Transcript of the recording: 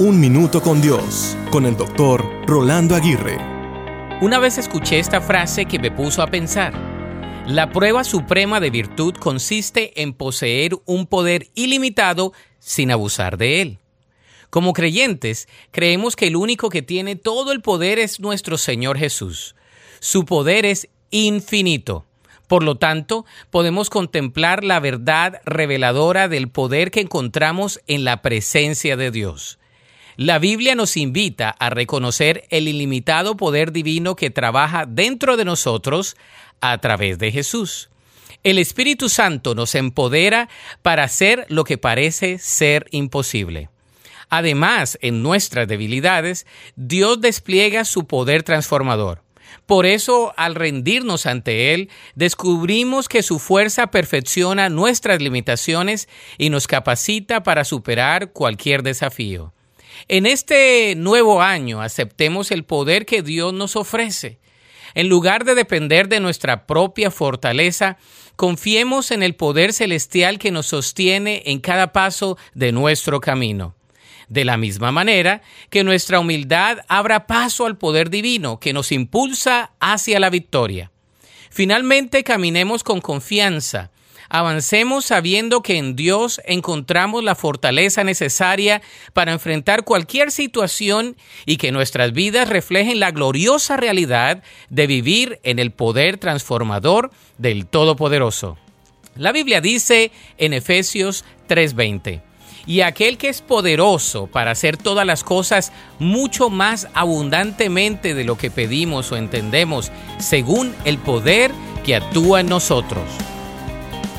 Un Minuto con Dios, con el doctor Rolando Aguirre. Una vez escuché esta frase que me puso a pensar. La prueba suprema de virtud consiste en poseer un poder ilimitado sin abusar de él. Como creyentes, creemos que el único que tiene todo el poder es nuestro Señor Jesús. Su poder es infinito. Por lo tanto, podemos contemplar la verdad reveladora del poder que encontramos en la presencia de Dios. La Biblia nos invita a reconocer el ilimitado poder divino que trabaja dentro de nosotros a través de Jesús. El Espíritu Santo nos empodera para hacer lo que parece ser imposible. Además, en nuestras debilidades, Dios despliega su poder transformador. Por eso, al rendirnos ante Él, descubrimos que su fuerza perfecciona nuestras limitaciones y nos capacita para superar cualquier desafío. En este nuevo año aceptemos el poder que Dios nos ofrece. En lugar de depender de nuestra propia fortaleza, confiemos en el poder celestial que nos sostiene en cada paso de nuestro camino de la misma manera que nuestra humildad abra paso al poder divino que nos impulsa hacia la victoria. Finalmente caminemos con confianza, avancemos sabiendo que en Dios encontramos la fortaleza necesaria para enfrentar cualquier situación y que nuestras vidas reflejen la gloriosa realidad de vivir en el poder transformador del Todopoderoso. La Biblia dice en Efesios 3:20, y aquel que es poderoso para hacer todas las cosas mucho más abundantemente de lo que pedimos o entendemos, según el poder que actúa en nosotros.